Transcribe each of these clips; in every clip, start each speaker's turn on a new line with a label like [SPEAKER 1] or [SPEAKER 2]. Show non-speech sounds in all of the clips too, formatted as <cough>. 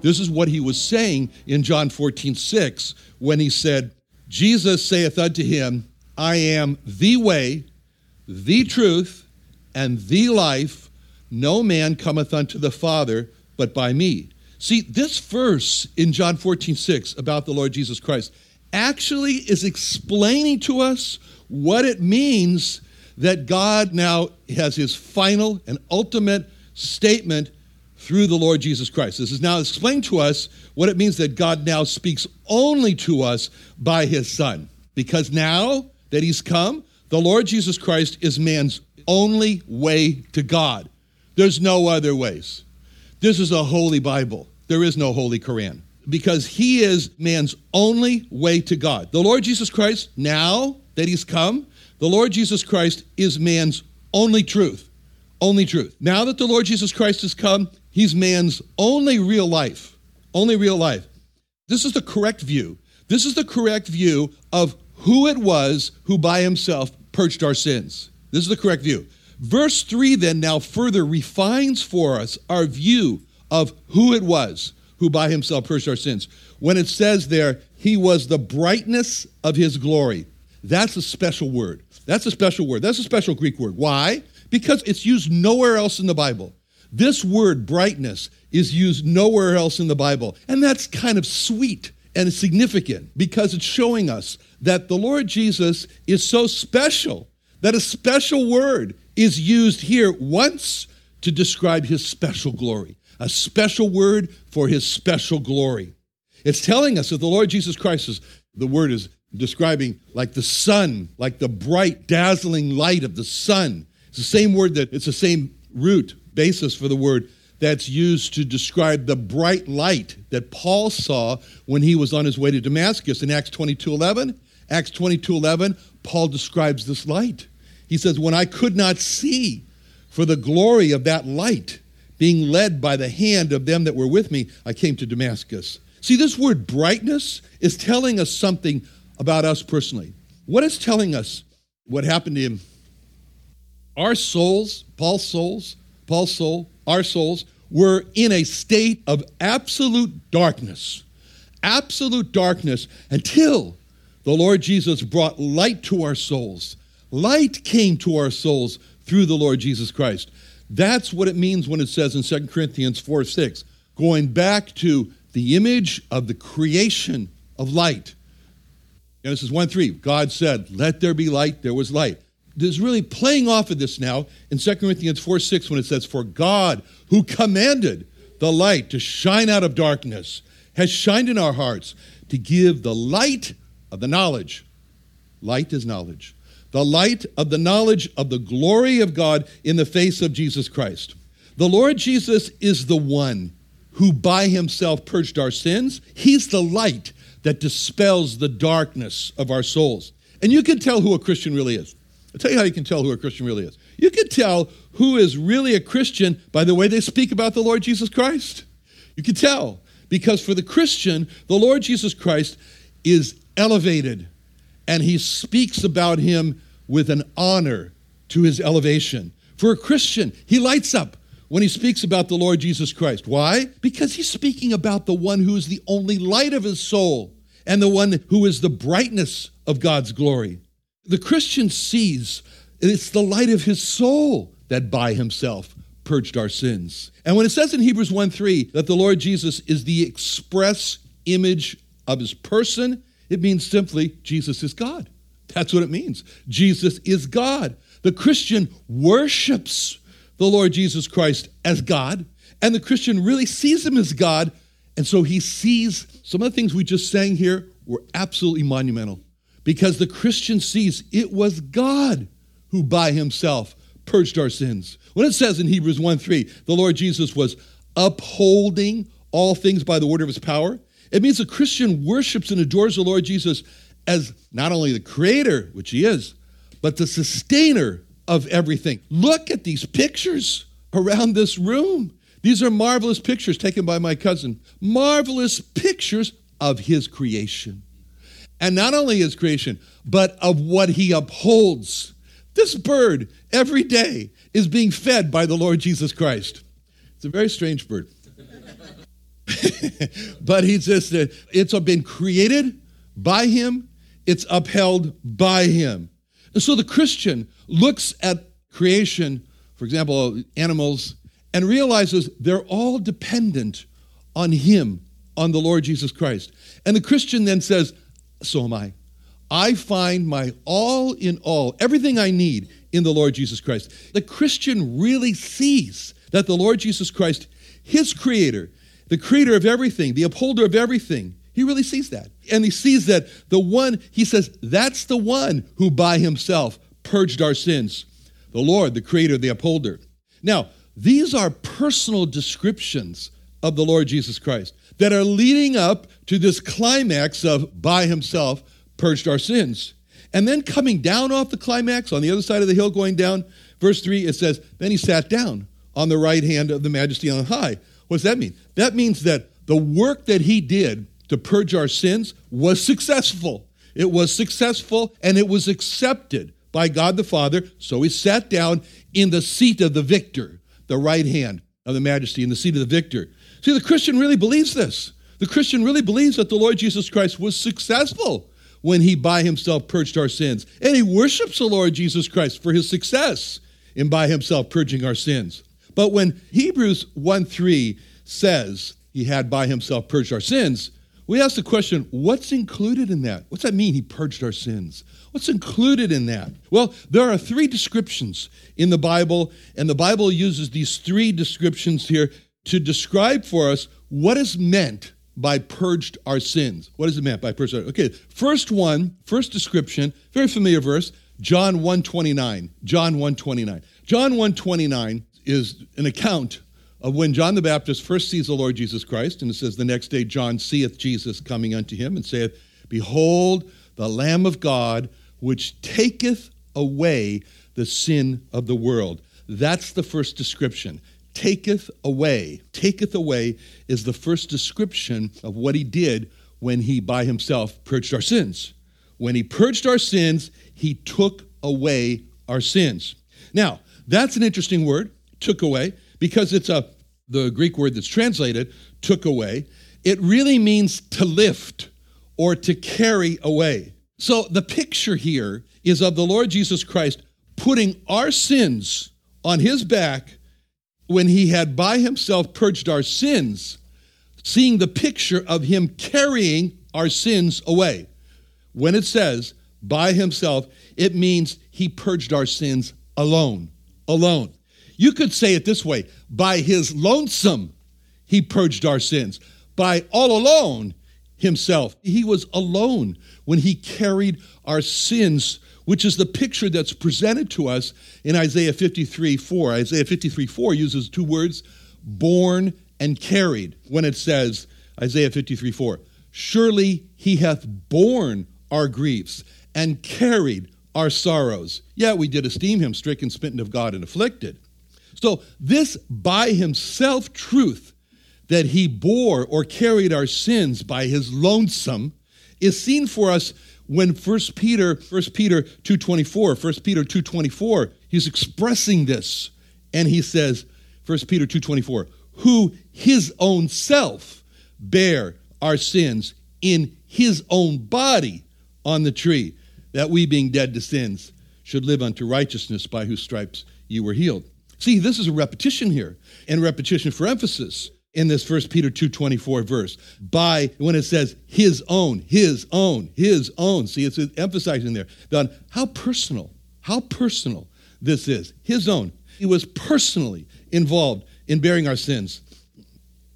[SPEAKER 1] This is what he was saying in John 14, 6, when he said, Jesus saith unto him, I am the way, the truth, and the life. No man cometh unto the Father but by me. See, this verse in John 14, 6 about the Lord Jesus Christ actually is explaining to us what it means that God now has his final and ultimate statement through the Lord Jesus Christ. This is now explained to us what it means that God now speaks only to us by his Son. Because now that he's come, the Lord Jesus Christ is man's only way to God. There's no other ways. This is a holy Bible. There is no holy Quran because he is man's only way to God. The Lord Jesus Christ, now that he's come, the Lord Jesus Christ is man's only truth. Only truth. Now that the Lord Jesus Christ has come, He's man's only real life. Only real life. This is the correct view. This is the correct view of who it was who by himself purged our sins. This is the correct view. Verse 3 then now further refines for us our view of who it was who by himself purged our sins. When it says there, he was the brightness of his glory. That's a special word. That's a special word. That's a special Greek word. Why? Because it's used nowhere else in the Bible. This word, brightness, is used nowhere else in the Bible. And that's kind of sweet and significant because it's showing us that the Lord Jesus is so special that a special word is used here once to describe his special glory, a special word for his special glory. It's telling us that the Lord Jesus Christ is, the word is describing like the sun, like the bright, dazzling light of the sun. It's the same word that, it's the same root basis for the word that's used to describe the bright light that Paul saw when he was on his way to Damascus in Acts 22:11. Acts 22:11, Paul describes this light. He says, "When I could not see for the glory of that light, being led by the hand of them that were with me, I came to Damascus." See, this word brightness is telling us something about us personally. What is telling us what happened to him? Our souls, Paul's souls, Paul's soul, our souls, were in a state of absolute darkness. Absolute darkness until the Lord Jesus brought light to our souls. Light came to our souls through the Lord Jesus Christ. That's what it means when it says in 2 Corinthians 4 6, going back to the image of the creation of light. Genesis 1 3, God said, Let there be light, there was light is really playing off of this now in 2 Corinthians 4 6 when it says, For God, who commanded the light to shine out of darkness, has shined in our hearts to give the light of the knowledge. Light is knowledge. The light of the knowledge of the glory of God in the face of Jesus Christ. The Lord Jesus is the one who by himself purged our sins. He's the light that dispels the darkness of our souls. And you can tell who a Christian really is. I'll tell you how you can tell who a Christian really is. You can tell who is really a Christian by the way they speak about the Lord Jesus Christ. You can tell because for the Christian, the Lord Jesus Christ is elevated and he speaks about him with an honor to his elevation. For a Christian, he lights up when he speaks about the Lord Jesus Christ. Why? Because he's speaking about the one who is the only light of his soul and the one who is the brightness of God's glory. The Christian sees it's the light of his soul that by himself purged our sins. And when it says in Hebrews 1 3 that the Lord Jesus is the express image of his person, it means simply Jesus is God. That's what it means. Jesus is God. The Christian worships the Lord Jesus Christ as God, and the Christian really sees him as God. And so he sees some of the things we just sang here were absolutely monumental because the Christian sees it was God who by himself purged our sins. When it says in Hebrews 1 3, the Lord Jesus was upholding all things by the word of his power, it means a Christian worships and adores the Lord Jesus as not only the creator, which he is, but the sustainer of everything. Look at these pictures around this room. These are marvelous pictures taken by my cousin. Marvelous pictures of his creation. And not only his creation, but of what he upholds. This bird every day is being fed by the Lord Jesus Christ. It's a very strange bird. <laughs> but he's just, uh, it's been created by him, it's upheld by him. And so the Christian looks at creation, for example, animals, and realizes they're all dependent on him, on the Lord Jesus Christ. And the Christian then says, So am I. I find my all in all, everything I need in the Lord Jesus Christ. The Christian really sees that the Lord Jesus Christ, his creator, the creator of everything, the upholder of everything, he really sees that. And he sees that the one, he says, that's the one who by himself purged our sins. The Lord, the creator, the upholder. Now, these are personal descriptions of the Lord Jesus Christ that are leading up to this climax of by himself purged our sins. And then coming down off the climax on the other side of the hill, going down, verse 3, it says, Then he sat down on the right hand of the majesty on high. What does that mean? That means that the work that he did to purge our sins was successful. It was successful and it was accepted by God the Father. So he sat down in the seat of the victor, the right hand of the majesty, in the seat of the victor. See, the Christian really believes this. The Christian really believes that the Lord Jesus Christ was successful when he by himself purged our sins. And he worships the Lord Jesus Christ for his success in by himself purging our sins. But when Hebrews 1 3 says he had by himself purged our sins, we ask the question what's included in that? What's that mean, he purged our sins? What's included in that? Well, there are three descriptions in the Bible, and the Bible uses these three descriptions here to describe for us what is meant by purged our sins. What is it meant by purged? Our, Okay, first one, first description, very familiar verse, John 129. John 129. John 129 is an account of when John the Baptist first sees the Lord Jesus Christ. And it says, The next day John seeth Jesus coming unto him and saith, Behold, the Lamb of God, which taketh away the sin of the world. That's the first description. Taketh away. Taketh away is the first description of what he did when he by himself purged our sins. When he purged our sins, he took away our sins. Now, that's an interesting word took away, because it's a the Greek word that's translated took away, it really means to lift or to carry away. So the picture here is of the Lord Jesus Christ putting our sins on his back when he had by himself purged our sins, seeing the picture of him carrying our sins away. When it says by himself, it means he purged our sins alone. Alone. You could say it this way by his lonesome, he purged our sins. By all alone, himself. He was alone when he carried our sins, which is the picture that's presented to us in Isaiah 53 4. Isaiah 53 4 uses two words, borne and carried, when it says, Isaiah 53 4, surely he hath borne our griefs and carried our sorrows. Yet we did esteem him stricken, smitten of God, and afflicted. So, this by himself truth that he bore or carried our sins by his lonesome is seen for us when 1 Peter 1 Peter 2:24 1 Peter 2:24 he's expressing this and he says 1 Peter 2:24 who his own self bare our sins in his own body on the tree that we being dead to sins should live unto righteousness by whose stripes you were healed See, this is a repetition here, and repetition for emphasis. In this first peter 2.24 verse. By when it says his own his own his own. See it's emphasizing there. On how personal how personal this is. His own. He was personally involved in bearing our sins.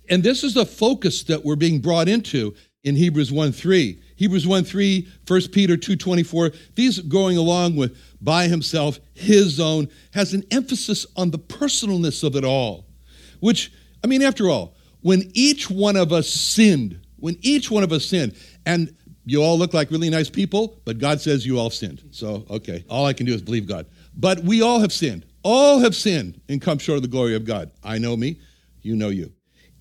[SPEAKER 1] And this is the focus that we're being brought into in hebrews 1 3 hebrews 1 3 1 peter 2.24 these going along with by himself his own has an emphasis on the personalness of it all which I mean, after all, when each one of us sinned, when each one of us sinned, and you all look like really nice people, but God says you all sinned. So, okay, all I can do is believe God. But we all have sinned. All have sinned and come short of the glory of God. I know me, you know you.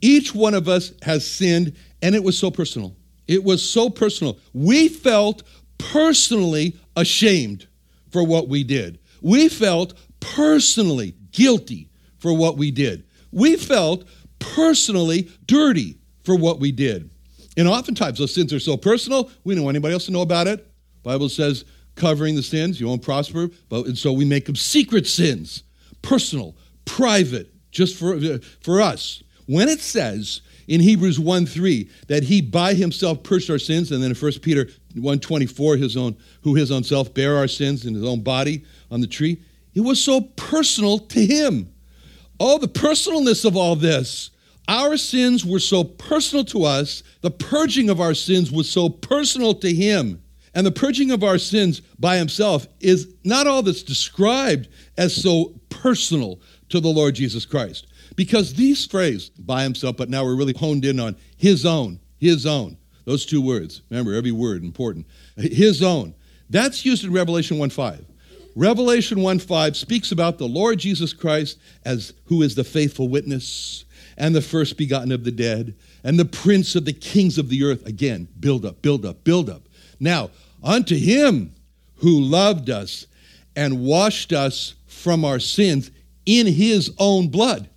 [SPEAKER 1] Each one of us has sinned, and it was so personal. It was so personal. We felt personally ashamed for what we did. We felt personally guilty for what we did we felt personally dirty for what we did. And oftentimes those sins are so personal, we don't want anybody else to know about it. Bible says covering the sins, you won't prosper. But and so we make them secret sins, personal, private, just for, for us. When it says in Hebrews 1 3 that he by himself purged our sins, and then in 1 Peter 1 24, his own, who his own self bare our sins in his own body on the tree, it was so personal to him. Oh, the personalness of all this. Our sins were so personal to us. The purging of our sins was so personal to him. And the purging of our sins by himself is not all that's described as so personal to the Lord Jesus Christ. Because these phrases, by himself, but now we're really honed in on his own, his own. Those two words. Remember, every word important. His own. That's used in Revelation 1 5. Revelation 1 5 speaks about the Lord Jesus Christ as who is the faithful witness and the first begotten of the dead and the prince of the kings of the earth. Again, build up, build up, build up. Now, unto him who loved us and washed us from our sins in his own blood.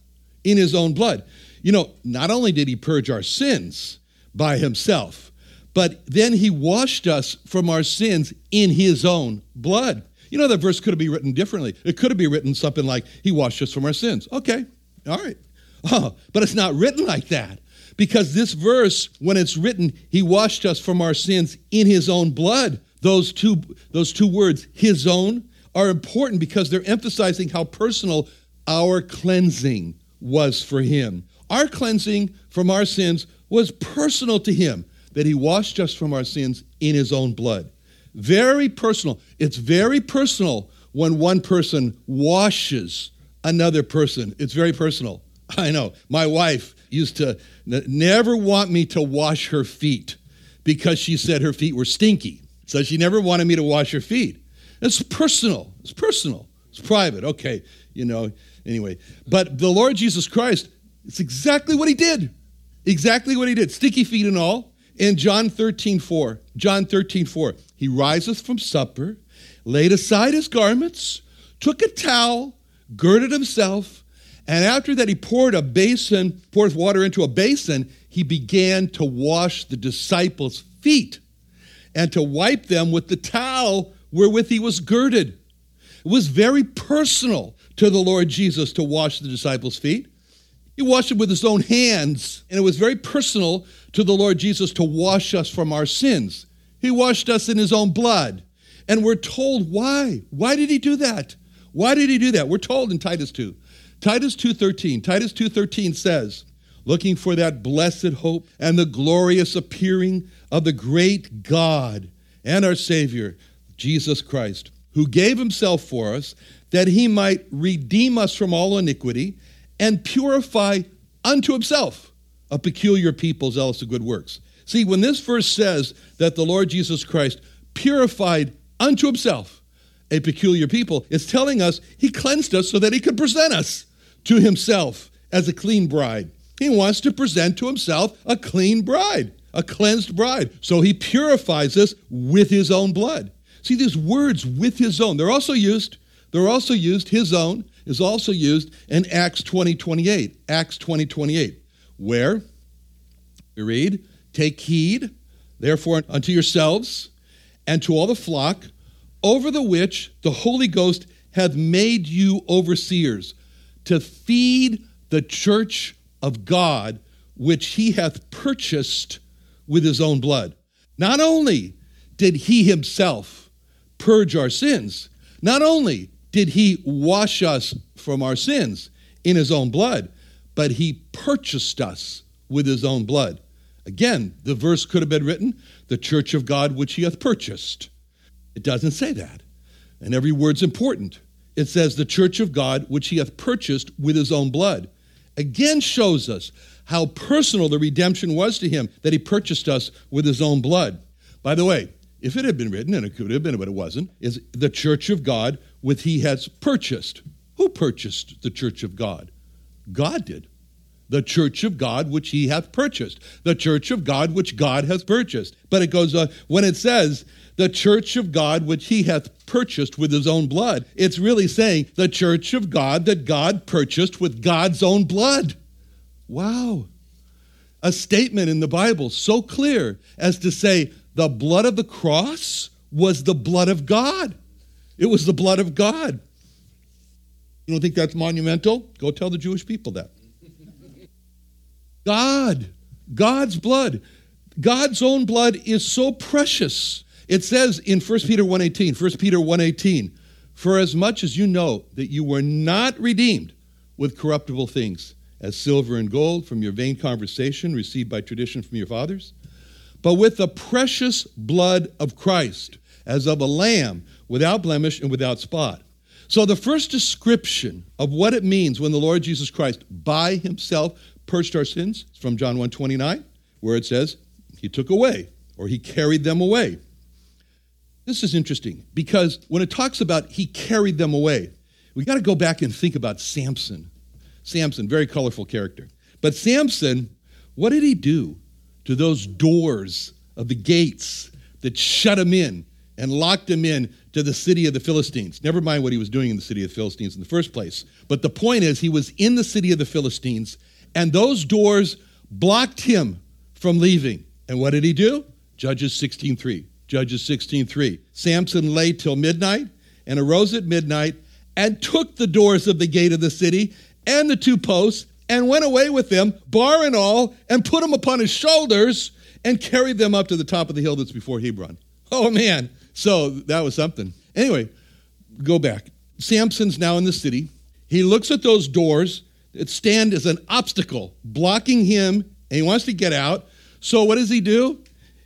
[SPEAKER 1] In his own blood. You know, not only did he purge our sins by himself, but then he washed us from our sins in his own blood. You know, that verse could have been written differently. It could have been written something like, He washed us from our sins. Okay, all right. Oh, <laughs> but it's not written like that. Because this verse, when it's written, He washed us from our sins in His own blood, those two, those two words, His own, are important because they're emphasizing how personal our cleansing was for Him. Our cleansing from our sins was personal to Him, that He washed us from our sins in His own blood. Very personal. It's very personal when one person washes another person. It's very personal. I know. My wife used to n- never want me to wash her feet because she said her feet were stinky. So she never wanted me to wash her feet. It's personal. It's personal. It's private. Okay, you know, anyway. But the Lord Jesus Christ, it's exactly what he did. Exactly what he did. Sticky feet and all. In John 13, 4, John 13, 4, he riseth from supper, laid aside his garments, took a towel, girded himself, and after that he poured a basin, poured water into a basin, he began to wash the disciples' feet and to wipe them with the towel wherewith he was girded. It was very personal to the Lord Jesus to wash the disciples' feet. He washed them with his own hands, and it was very personal to the Lord Jesus to wash us from our sins. He washed us in his own blood. And we're told why. Why did he do that? Why did he do that? We're told in Titus 2. Titus 2:13. Titus 2:13 says, looking for that blessed hope and the glorious appearing of the great God and our Savior, Jesus Christ, who gave himself for us that he might redeem us from all iniquity and purify unto himself a peculiar people zealous of good works. See, when this verse says that the Lord Jesus Christ purified unto himself a peculiar people, it's telling us he cleansed us so that he could present us to himself as a clean bride. He wants to present to himself a clean bride, a cleansed bride. So he purifies us with his own blood. See, these words with his own, they're also used, they're also used, his own, is also used in Acts 20 28. Acts 20 28, where we read, Take heed, therefore, unto yourselves and to all the flock, over the which the Holy Ghost hath made you overseers, to feed the church of God, which he hath purchased with his own blood. Not only did he himself purge our sins, not only did he wash us from our sins in his own blood, but he purchased us with his own blood. Again, the verse could have been written, the church of God which he hath purchased. It doesn't say that. And every word's important. It says, the church of God which he hath purchased with his own blood. Again, shows us how personal the redemption was to him that he purchased us with his own blood. By the way, if it had been written, and it could have been, but it wasn't, is the church of God which he has purchased. Who purchased the church of God? God did. The church of God which he hath purchased. The church of God which God hath purchased. But it goes on, when it says, the church of God which he hath purchased with his own blood, it's really saying the church of God that God purchased with God's own blood. Wow. A statement in the Bible so clear as to say the blood of the cross was the blood of God. It was the blood of God. You don't think that's monumental? Go tell the Jewish people that. God, God's blood, God's own blood is so precious. It says in 1 Peter 1:18, 1 Peter 1:18, for as much as you know that you were not redeemed with corruptible things, as silver and gold from your vain conversation received by tradition from your fathers, but with the precious blood of Christ, as of a lamb without blemish and without spot. So, the first description of what it means when the Lord Jesus Christ by himself purged our sins is from John 1 29, where it says, He took away, or He carried them away. This is interesting because when it talks about He carried them away, we got to go back and think about Samson. Samson, very colorful character. But Samson, what did he do to those doors of the gates that shut him in and locked him in to the city of the Philistines? Never mind what he was doing in the city of the Philistines in the first place. But the point is, he was in the city of the Philistines, and those doors blocked him from leaving. And what did he do? Judges 16:3. Judges 16:3. Samson lay till midnight and arose at midnight and took the doors of the gate of the city and the two posts and went away with them, bar and all, and put them upon his shoulders and carried them up to the top of the hill that's before Hebron. Oh man. So that was something. Anyway, go back. Samson's now in the city. He looks at those doors stand as an obstacle blocking him, and he wants to get out. So what does he do?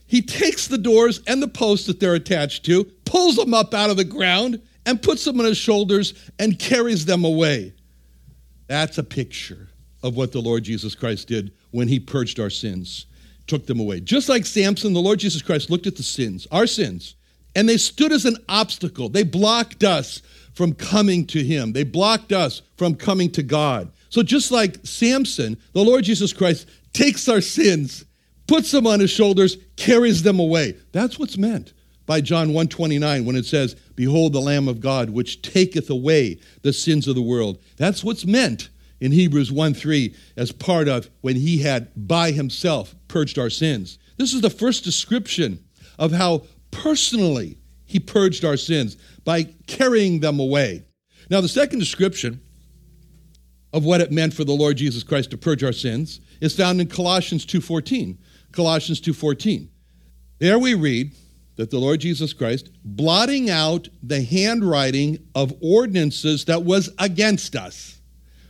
[SPEAKER 1] He takes the doors and the posts that they're attached to, pulls them up out of the ground, and puts them on his shoulders and carries them away. That's a picture of what the Lord Jesus Christ did when he purged our sins, took them away. Just like Samson, the Lord Jesus Christ looked at the sins, our sins, and they stood as an obstacle. They blocked us from coming to him, they blocked us from coming to God. So just like Samson, the Lord Jesus Christ takes our sins, puts them on his shoulders, carries them away. That's what's meant by John 129 when it says, Behold the Lamb of God, which taketh away the sins of the world. That's what's meant in Hebrews 1 3 as part of when he had by himself purged our sins. This is the first description of how personally he purged our sins by carrying them away. Now, the second description of what it meant for the Lord Jesus Christ to purge our sins is found in Colossians 2:14. Colossians 2:14. There we read, that the Lord Jesus Christ, blotting out the handwriting of ordinances that was against us,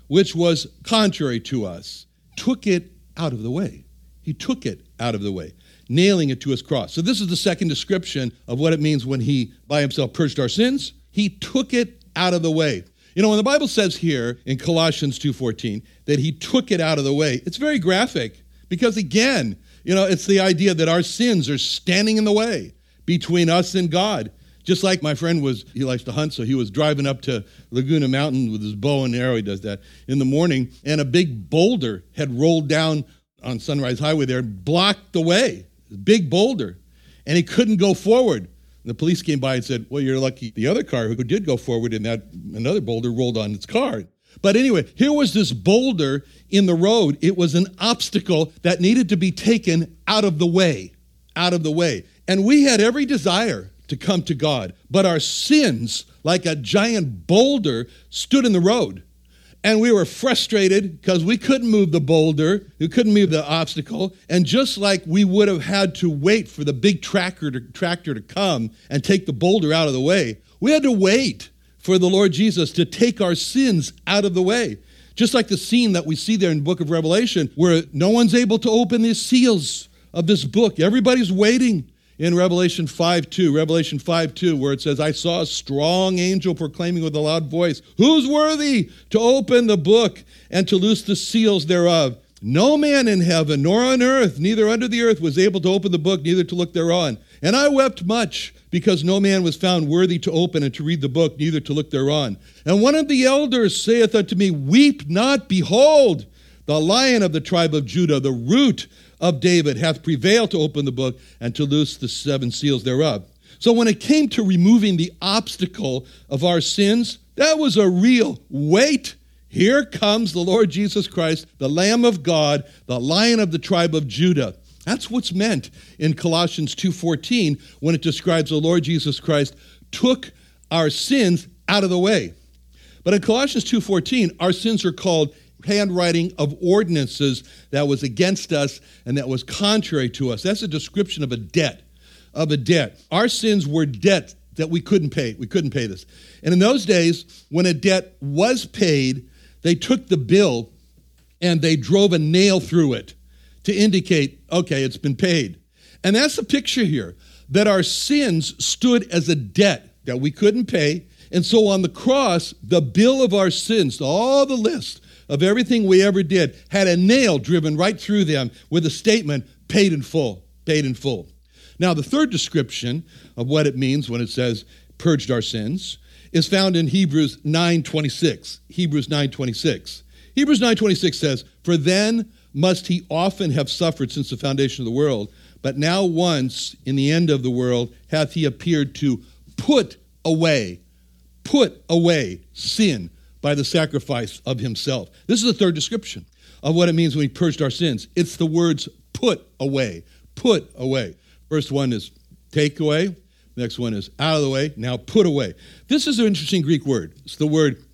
[SPEAKER 1] which was contrary to us, took it out of the way. He took it out of the way, nailing it to his cross. So, this is the second description of what it means when he, by himself, purged our sins. He took it out of the way. You know, when the Bible says here in Colossians 2:14 that he took it out of the way, it's very graphic because again, you know, it's the idea that our sins are standing in the way between us and God. Just like my friend was, he likes to hunt, so he was driving up to Laguna Mountain with his bow and arrow. He does that in the morning, and a big boulder had rolled down on Sunrise Highway there and blocked the way. Big boulder. And he couldn't go forward. The police came by and said, Well, you're lucky. The other car who did go forward in that another boulder rolled on its car. But anyway, here was this boulder in the road. It was an obstacle that needed to be taken out of the way. Out of the way. And we had every desire to come to God, but our sins, like a giant boulder, stood in the road. And we were frustrated because we couldn't move the boulder, we couldn't move the obstacle. And just like we would have had to wait for the big tractor to, tractor to come and take the boulder out of the way, we had to wait for the Lord Jesus to take our sins out of the way. Just like the scene that we see there in the book of Revelation, where no one's able to open the seals of this book. Everybody's waiting in Revelation 5 2, Revelation 5 2, where it says, I saw a strong angel proclaiming with a loud voice, Who's worthy to open the book and to loose the seals thereof? No man in heaven, nor on earth, neither under the earth, was able to open the book, neither to look thereon. And I wept much, because no man was found worthy to open and to read the book, neither to look thereon. And one of the elders saith unto me, Weep not, behold, the lion of the tribe of Judah, the root of David hath prevailed to open the book and to loose the seven seals thereof. So when it came to removing the obstacle of our sins, that was a real weight. Here comes the Lord Jesus Christ, the Lamb of God, the Lion of the tribe of Judah. That's what's meant in Colossians 2:14 when it describes the Lord Jesus Christ took our sins out of the way. But in Colossians 2:14, our sins are called handwriting of ordinances that was against us and that was contrary to us. That's a description of a debt, of a debt. Our sins were debt that we couldn't pay. We couldn't pay this. And in those days, when a debt was paid, they took the bill and they drove a nail through it to indicate, okay, it's been paid. And that's the picture here that our sins stood as a debt that we couldn't pay. And so on the cross, the bill of our sins, all the list, of everything we ever did had a nail driven right through them with a statement paid in full, paid in full. Now, the third description of what it means when it says purged our sins is found in Hebrews 9:26. Hebrews 9:26. Hebrews 9:26 says, "For then must he often have suffered since the foundation of the world, but now once in the end of the world hath he appeared to put away put away sin by the sacrifice of himself. This is the third description of what it means when he purged our sins. It's the words put away, put away. First one is take away, next one is out of the way, now put away. This is an interesting Greek word. It's the word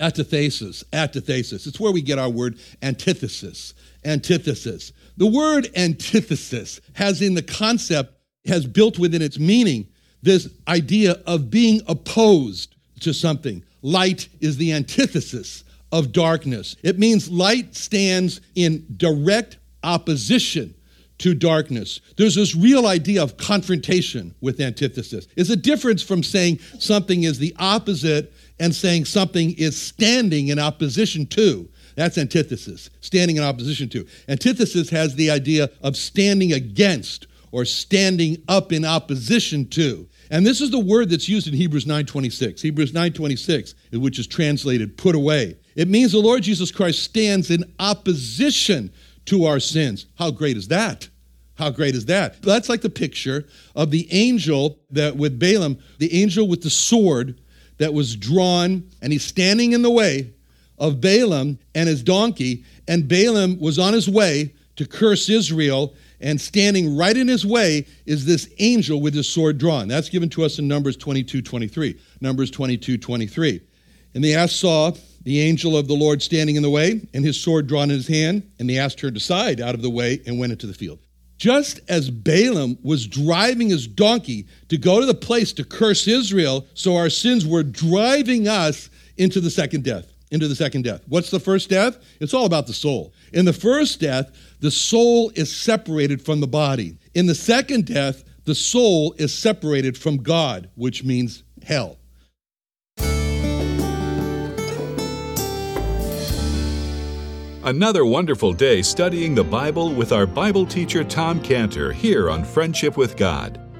[SPEAKER 1] antithesis, antithesis. It's where we get our word antithesis, antithesis. The word antithesis has in the concept, has built within its meaning this idea of being opposed to something, Light is the antithesis of darkness. It means light stands in direct opposition to darkness. There's this real idea of confrontation with antithesis. It's a difference from saying something is the opposite and saying something is standing in opposition to. That's antithesis, standing in opposition to. Antithesis has the idea of standing against or standing up in opposition to. And this is the word that's used in Hebrews 9:26. Hebrews 9:26, which is translated put away. It means the Lord Jesus Christ stands in opposition to our sins. How great is that? How great is that? That's like the picture of the angel that with Balaam, the angel with the sword that was drawn and he's standing in the way of Balaam and his donkey and Balaam was on his way to curse Israel and standing right in his way is this angel with his sword drawn. That's given to us in Numbers 22 23. Numbers 22 23. And the ass saw the angel of the Lord standing in the way, and his sword drawn in his hand, and the ass turned aside out of the way and went into the field. Just as Balaam was driving his donkey to go to the place to curse Israel, so our sins were driving us into the second death into the second death. What's the first death? It's all about the soul. In the first death, the soul is separated from the body. In the second death, the soul is separated from God, which means hell.
[SPEAKER 2] Another wonderful day studying the Bible with our Bible teacher Tom Cantor here on Friendship with God.